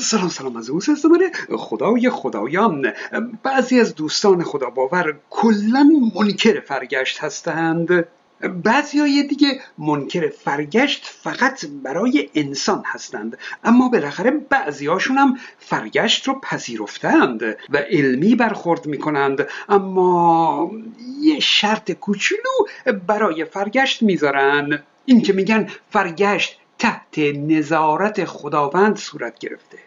سلام سلام از اوست زمانه خدای خدایان. بعضی از دوستان خدا باور کلا منکر فرگشت هستند. بعضی های دیگه منکر فرگشت فقط برای انسان هستند. اما بالاخره بعضی هاشون هم فرگشت رو پذیرفتند و علمی برخورد می کنند اما یه شرط کوچولو برای فرگشت می‌ذارن. این که میگن فرگشت تحت نظارت خداوند صورت گرفته.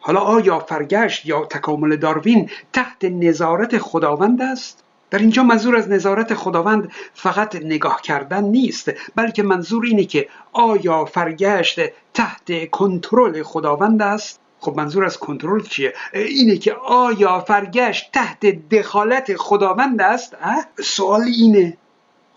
حالا آیا فرگشت یا تکامل داروین تحت نظارت خداوند است؟ در اینجا منظور از نظارت خداوند فقط نگاه کردن نیست بلکه منظور اینه که آیا فرگشت تحت کنترل خداوند است؟ خب منظور از کنترل چیه؟ اینه که آیا فرگشت تحت دخالت خداوند است؟ سوال اینه.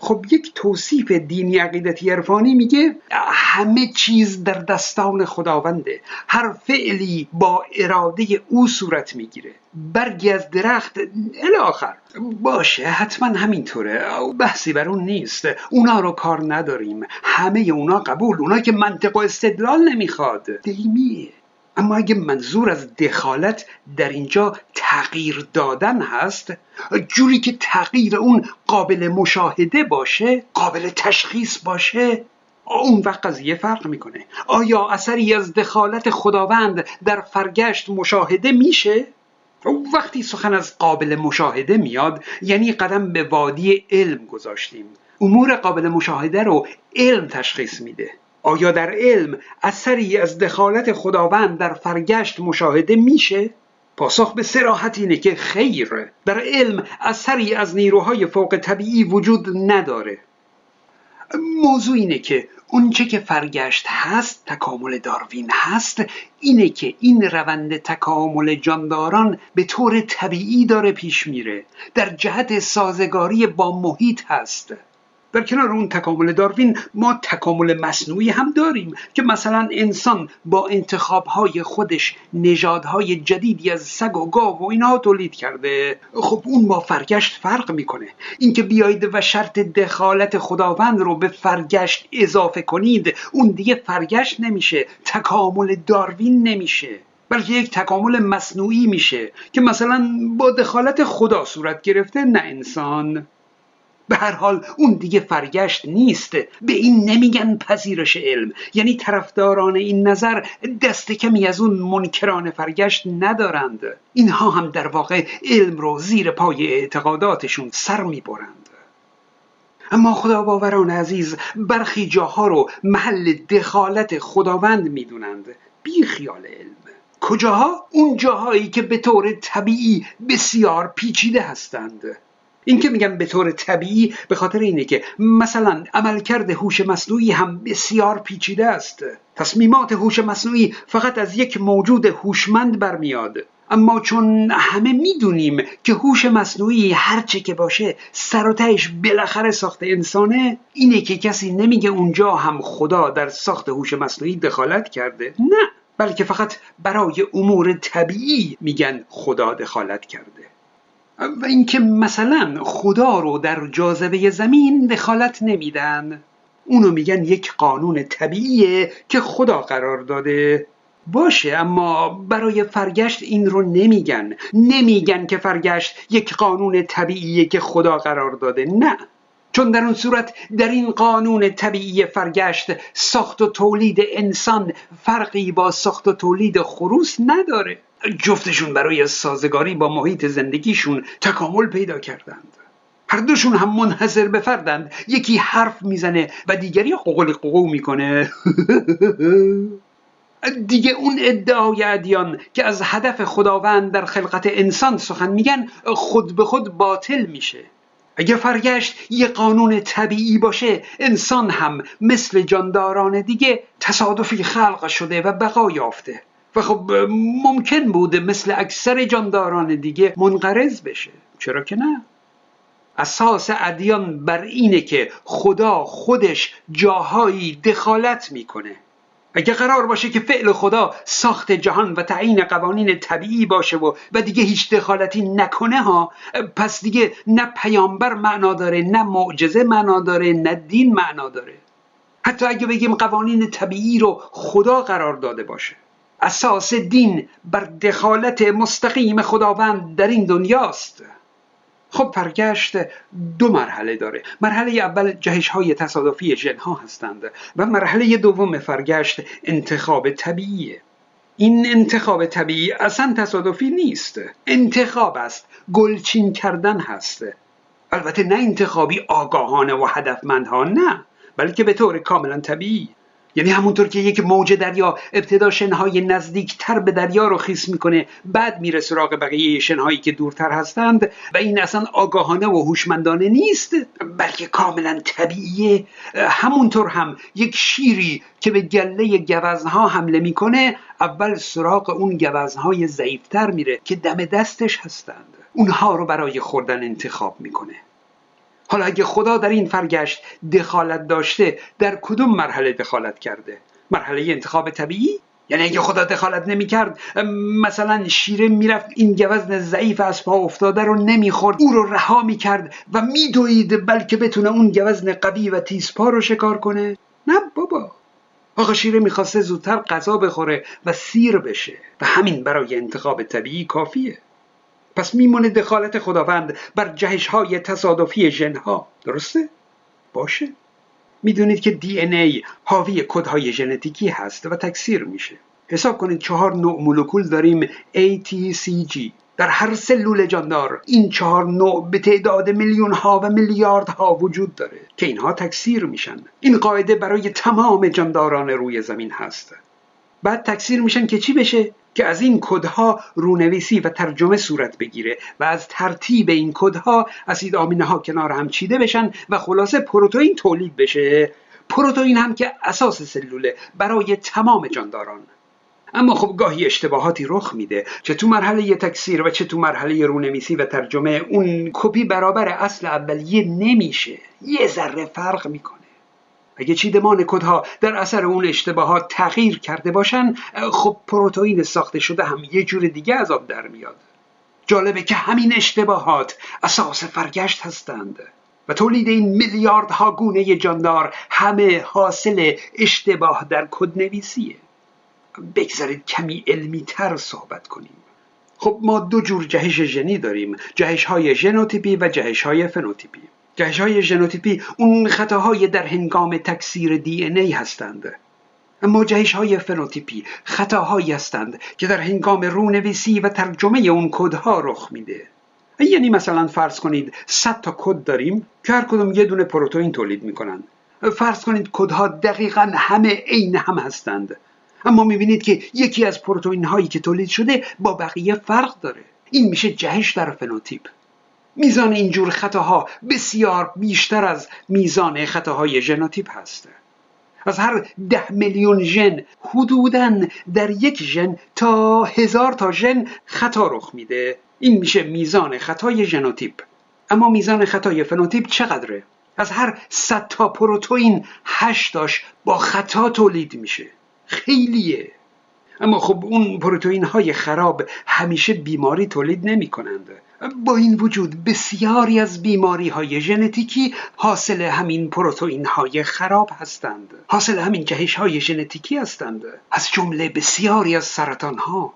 خب یک توصیف دینی عقیدتی عرفانی میگه همه چیز در دستان خداونده. هر فعلی با اراده او صورت می‌گیره. برگی از درخت الاخر باشه حتما همینطوره. بحثی بر اون نیست. اونا رو کار نداریم. همه اونا قبول. اونا که منطق و استدلال نمی‌خواد. دیمیه اما اگه منظور از دخالت در اینجا تغییر دادن هست جوری که تغییر اون قابل مشاهده باشه قابل تشخیص باشه اون وقت قضیه فرق می‌کنه آیا اثری از دخالت خداوند در فرگشت مشاهده میشه؟ وقتی سخن از قابل مشاهده میاد یعنی قدم به وادی علم گذاشتیم امور قابل مشاهده رو علم تشخیص میده آیا در علم اثری از دخالت خداوند در فرگشت مشاهده میشه؟ پاسخ به سراحت اینه که خیر در علم اثری از نیروهای فوق طبیعی وجود نداره. موضوع اینه که اونچه که فرگشت هست تکامل داروین هست اینه که این روند تکامل جانداران به طور طبیعی داره پیش میره. در جهت سازگاری با محیط هست. در کنار اون تکامل داروین ما تکامل مصنوعی هم داریم که مثلا انسان با انتخابهای خودش نژادهای جدیدی از سگ و گاو و اینها تولید کرده. خب اون با فرگشت فرق می‌کنه. اینکه بیایید و شرط دخالت خداوند رو به فرگشت اضافه کنید اون دیگه فرگشت نمیشه. تکامل داروین نمیشه. بلکه یک تکامل مصنوعی میشه که مثلا با دخالت خدا صورت گرفته نه انسان. به هر حال اون دیگه فرگشت نیست. به این نمیگن پذیرش علم. یعنی طرفداران این نظر دست کمی از اون منکران فرگشت ندارند. اینها هم در واقع علم رو زیر پای اعتقاداتشون سر می‌برند. اما خدا باوران عزیز برخی جاها رو محل دخالت خداوند می‌دونند. بی خیال علم. کجاها؟ اون جاهایی که به طور طبیعی بسیار پیچیده هستند. این که میگم به طور طبیعی به خاطر اینه که مثلا عملکرد هوش مصنوعی هم بسیار پیچیده است. تصمیمات هوش مصنوعی فقط از یک موجود هوشمند برمیاد. اما چون همه می‌دونیم که هوش مصنوعی هرچه که باشه سر و بالاخره ساخت انسانه اینه که کسی نمیگه اونجا هم خدا در ساخت هوش مصنوعی دخالت کرده. نه بلکه فقط برای امور طبیعی میگن خدا دخالت کرده. و اینکه مثلا خدا رو در جاذبه زمین دخالت نمیدن. اونو میگن یک قانون طبیعیه که خدا قرار داده. باشه اما برای فرگشت این رو نمیگن. نمیگن که فرگشت یک قانون طبیعیه که خدا قرار داده. نه. چون در اون صورت در این قانون طبیعی فرگشت ساخت و تولید انسان فرقی با ساخت و تولید خروس نداره. جفتشون برای سازگاری با محیط زندگیشون تکامل پیدا کردند. هر دوشون هم منحصر به فردند. یکی حرف می‌زنه و دیگری قوقل قوقو می‌کنه. دیگه اون ادعای ادیان که از هدف خداوند در خلقت انسان سخن میگن خود به خود باطل میشه. اگه فرگشت یه قانون طبیعی باشه انسان هم مثل جانداران دیگه تصادفی خلق شده و بقا یافته. و خب ممکن بوده مثل اکثر جانداران دیگه منقرض بشه. چرا که نه؟ اساس ادیان بر اینه که خدا خودش جاهایی دخالت می‌کنه. اگه قرار باشه که فعل خدا ساخت جهان و تعیین قوانین طبیعی باشه و و دیگه هیچ دخالتی نکنه ها پس دیگه نه پیامبر معنا داره نه معجزه معنا داره نه دین معنا داره. حتی اگه بگیم قوانین طبیعی رو خدا قرار داده باشه. اساس دین بر دخالت مستقیم خداوند در این دنیاست. خب فرگشت دو مرحله داره. مرحله اول جهش های تصادفی جنها هستند و مرحله دوم فرگشت انتخاب طبیعیه این انتخاب طبیعی اصلا تصادفی نیست. انتخاب است گلچین کردن هست. البته نه انتخابی آگاهانه و هدفمند ها نه بلکه به طور کاملا طبیعی. یعنی همونطور که یک موج دریا ابتدا شنهای نزدیکتر به دریا رو خیس می‌کنه بعد میره سراغ بقیه شنهایی که دورتر هستند و این اصلا آگاهانه و هوشمندانه نیست بلکه کاملا طبیعیه. همونطور هم یک شیری که به گله گوزنها حمله می‌کنه اول سراغ اون گوزنهای ضعیفتر میره که دم دستش هستند. اونها رو برای خوردن انتخاب می‌کنه. حالا اگه خدا در این فرگشت دخالت داشته در کدوم مرحله دخالت کرده؟ مرحله انتخاب طبیعی؟ یعنی اگه خدا دخالت نمی‌کرد مثلا شیره می‌رفت این گوزن ضعیف از پا افتاده رو نمی‌خورد او رو رها می‌کرد و میدوید بلکه بتونه اون گوزن قوی و تیزپا رو شکار کنه؟ نه بابا. آقا شیره می‌خواسته زودتر غذا بخوره و سیر بشه. و همین برای انتخاب طبیعی کافیه. پس میمونه دخالت خداوند بر جهش های تصادفی ژنها. درسته؟ باشه. می‌دونید که دی ان ای حاوی کدهای ژنتیکی هست و تکثیر میشه. حساب کنید چهار نوع مولکول داریم A, T, C, G. در هر سلول جاندار این چهار نوع به تعداد میلیون ها و میلیارد ها وجود داره که اینها تکثیر میشن. این قاعده برای تمام جانداران روی زمین هست. بعد تکثیر میشن که چی بشه؟ که از این کدها رونویسی و ترجمه صورت بگیره و از ترتیب این کدها اسید آمینه ها کنار هم چیده بشن و خلاصه پروتئین تولید بشه. پروتئین هم که اساس سلوله برای تمام جانداران. اما خب گاهی اشتباهاتی رخ میده. چه تو مرحله تکثیر و چه تو مرحله رونویسی و ترجمه اون کپی برابر اصل اولیه نمیشه. یه ذره فرق می‌کنه. اگه چیدمان کدها در اثر اون اشتباهات تغییر کرده باشن خب پروتئین ساخته شده هم یه جور دیگه از آب در میاد. جالبه که همین اشتباهات اساس فرگشت هستند و تولید این میلیاردها گونه جاندار همه حاصل اشتباه در کدنویسیه بگذارید کمی علمی تر صحبت کنیم. خب ما دو جور جهش ژنی داریم جهش های ژنوتیپی و جهش های فنوتیپی. جهش های ژنوتیپی اون خطاهای در هنگام تکثیر DNA هستند. اما جهش های فنوتیپی خطاهایی هستند که در هنگام رونویسی و ترجمه اون کدها رخ میده. یعنی مثلا فرض کنید 100 تا کد داریم که هر کدوم یه دونه پروتئین تولید می‌کنن. فرض کنید کدها دقیقا همه عین هم هستند. اما می‌بینید که یکی از پروتئین هایی که تولید شده با بقیه فرق داره. این میشه جهش در فنوتیپ. میزان اینجور خطاها بسیار بیشتر از میزان خطاهای ژنوتیپ هست. از هر ده میلیون ژن حدودا در یک ژن تا هزار تا ژن خطا رخ میده. این میشه میزان خطای ژنوتیپ اما میزان خطای فنوتیپ چقدره؟ از هر 100 تا پروتئین هشتاش با خطا تولید میشه. خیلیه. اما خب اون پروتئین های خراب همیشه بیماری تولید نمی کنند با این وجود بسیاری از بیماری های ژنتیکی حاصل همین پروتئین های خراب هستند. حاصل همین جهش های ژنتیکی هستند. از جمله بسیاری از سرطان ها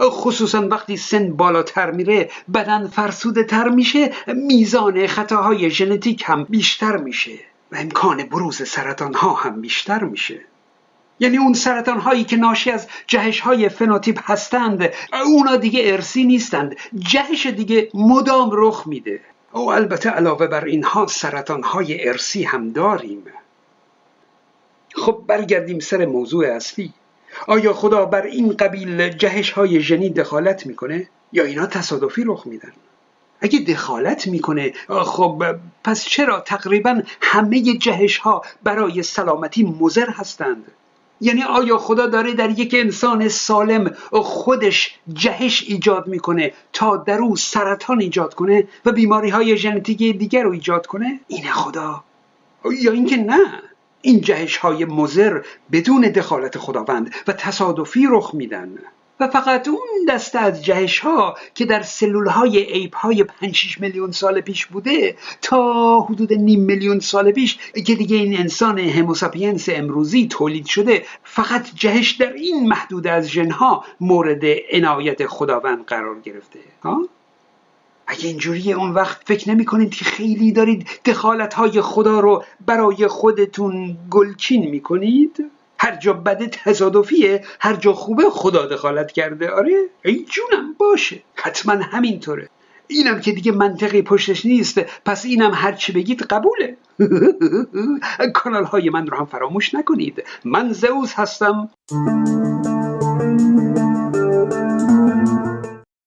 خصوصا وقتی سن بالاتر میره بدن فرسوده تر میشه میزان خطاهای ژنتیک هم بیشتر میشه و امکان بروز سرطان ها هم بیشتر میشه. یعنی اون سرطان هایی که ناشی از جهش های فنوتیپ هستند اونا دیگه ارسی نیستند. جهش دیگه مدام رخ میده. او البته علاوه بر اینها سرطان های ارسی هم داریم. خب برگردیم سر موضوع اصلی. آیا خدا بر این قبیل جهش های ژنی دخالت می‌کنه یا اینا تصادفی رخ میدن؟ اگه دخالت می‌کنه خب پس چرا تقریبا همه جهش ها برای سلامتی مزر هستند؟ یعنی آیا خدا داره در یک انسان سالم خودش جهش ایجاد می‌کنه تا در او سرطان ایجاد کنه و بیماری های ژنتیکی دیگر رو ایجاد کنه؟ اینه خدا. یا اینکه نه. این جهش های مزر بدون دخالت خداوند و تصادفی رخ میدن. و فقط اون دسته از جهش ها که در سلول های ایپ های 5 میلیون سال پیش بوده تا حدود نیم میلیون سال پیش که دیگه این انسان هموساپینس امروزی تولید شده فقط جهش در این محدود از ژنها مورد عنایت خداوند قرار گرفته ها اگه اینجوری اون وقت فکر نمی کنید که خیلی دارید دخالت های خدا رو برای خودتون گلچین می کنید؟ هر جا بده تصادفیه هر جا خوبه خدا دخالت کرده. آره ای جونم باشه. حتما همینطوره. اینم که دیگه منطقی پشتش نیست. پس اینم هر چی بگید قبوله. کانال های من رو هم فراموش نکنید. من زئوس هستم.